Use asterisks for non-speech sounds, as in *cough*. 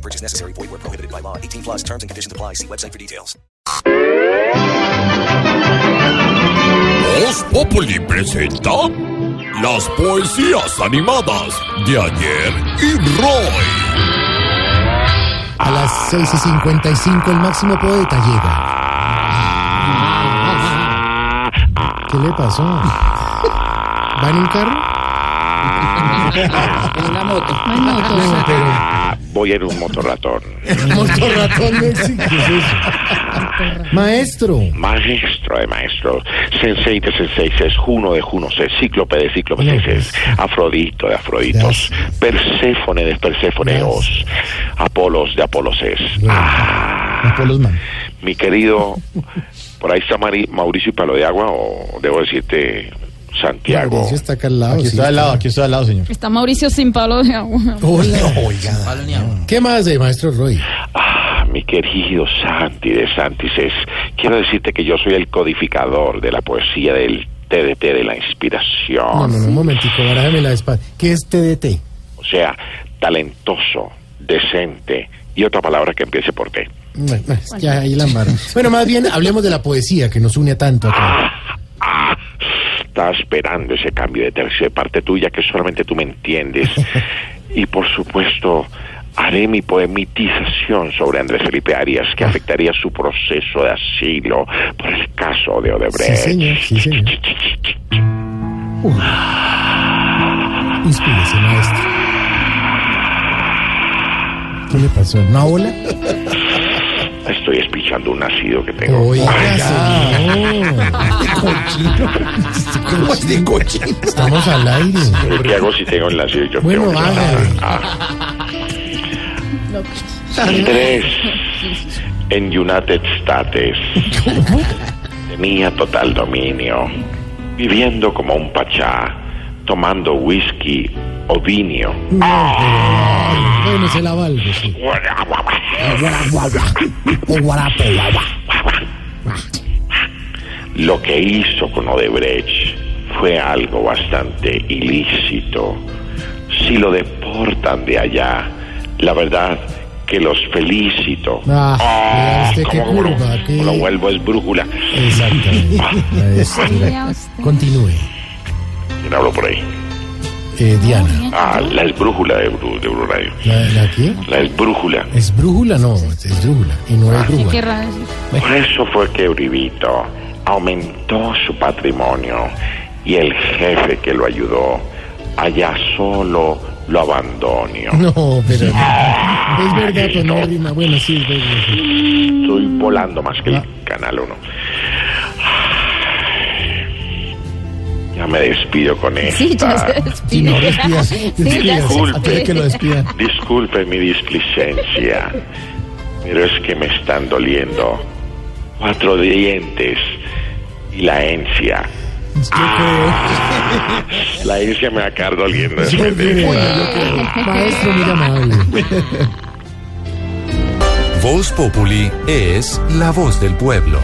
No purchase necessary. Void where prohibited by law. 18 plus terms and conditions apply. See website for details. Populi presenta las poesías animadas de ayer y Roy. A las 6 y 55 el máximo poeta llega. ¿Qué le pasó? ¿Va en un carro? *laughs* En una moto. No, pero... Voy en un motorratón. *laughs* Motorratón México. ¿qué es? Maestro. Maestro de maestros, sensei de senseis, juno de junos, cíclope de cíclopes, afrodito de afroditos, perséfone de perséfoneos, apolos de apoloses. Ah, mi querido, por ahí está Mari- Mauricio y Palo de Agua, o debo decirte Santiago. Mauricio está acá al lado. Aquí sí, estoy al lado, aquí estoy al lado, señor. Está Mauricio sin palo de agua. Hola. Oiga. ¿Qué más de maestro Roy? Ah, mi querido Santi de Santices, quiero decirte que yo soy el codificador de la poesía del TDT de la inspiración. No, no, no, un momentico, barájame la espada. ¿Qué es TDT? O sea, talentoso, decente y otra palabra que empiece por T. Bueno, Ya ahí la embarro. Bueno, más bien hablemos de la poesía que nos une a tanto acá. Ah, estaba esperando ese cambio de tercio de parte tuya que solamente tú me entiendes. *laughs* y por supuesto, haré mi poemitización sobre Andrés Felipe Arias que afectaría su proceso de asilo por el caso de Odebrecht. Sí, señor, sí, señor. Inspírese, maestro. ¿Qué le pasó? ¿Una ola? Estoy espichando un ácido que tengo. Oiga, señor. *laughs* ¿Cómo es de cochino? Estamos al aire. Pero ¿Qué hago si tengo el ácido? Yo Bueno, hágale. Ah. Andrés, en United States, tenía total dominio, viviendo como un pachá, tomando whisky o vino. No, pero... Bueno, se la valgo, sí. *laughs* Lo que hizo con Odebrecht fue algo bastante ilícito. Si lo deportan de allá, la verdad que los felicito. Ah, vea usted qué ¿cómo lo- curva, qué- Lo vuelvo es brújula. Exactamente. *laughs* Continúe. ¿Quién hablo por ahí? Eh, Diana. Ah, la esbrújula de, Bru, de Bru Radio. ¿La, la qué? La esbrújula. ¿Es brújula? No, es brújula. Y no es ¿Qué brújula. Por eso fue que Uribito aumentó su patrimonio y el jefe que lo ayudó allá solo lo abandonó. No, pero no. *laughs* Es verdad, pues no rima. Bueno, sí, es verdad. Estoy volando más que el Canal 1. Ya me despido con esta. Sí, ya se Sí, no, despide. despídase, Sí, ya despídase. se Disculpe. Quiere que lo despidan. Disculpe mi displicencia, pero es que me están doliendo cuatro dientes y la encia. Creo. La encia me va a quedar doliendo Yo después de esta. yo creo. Maestro, muy amable. Voz Populi es la voz del pueblo.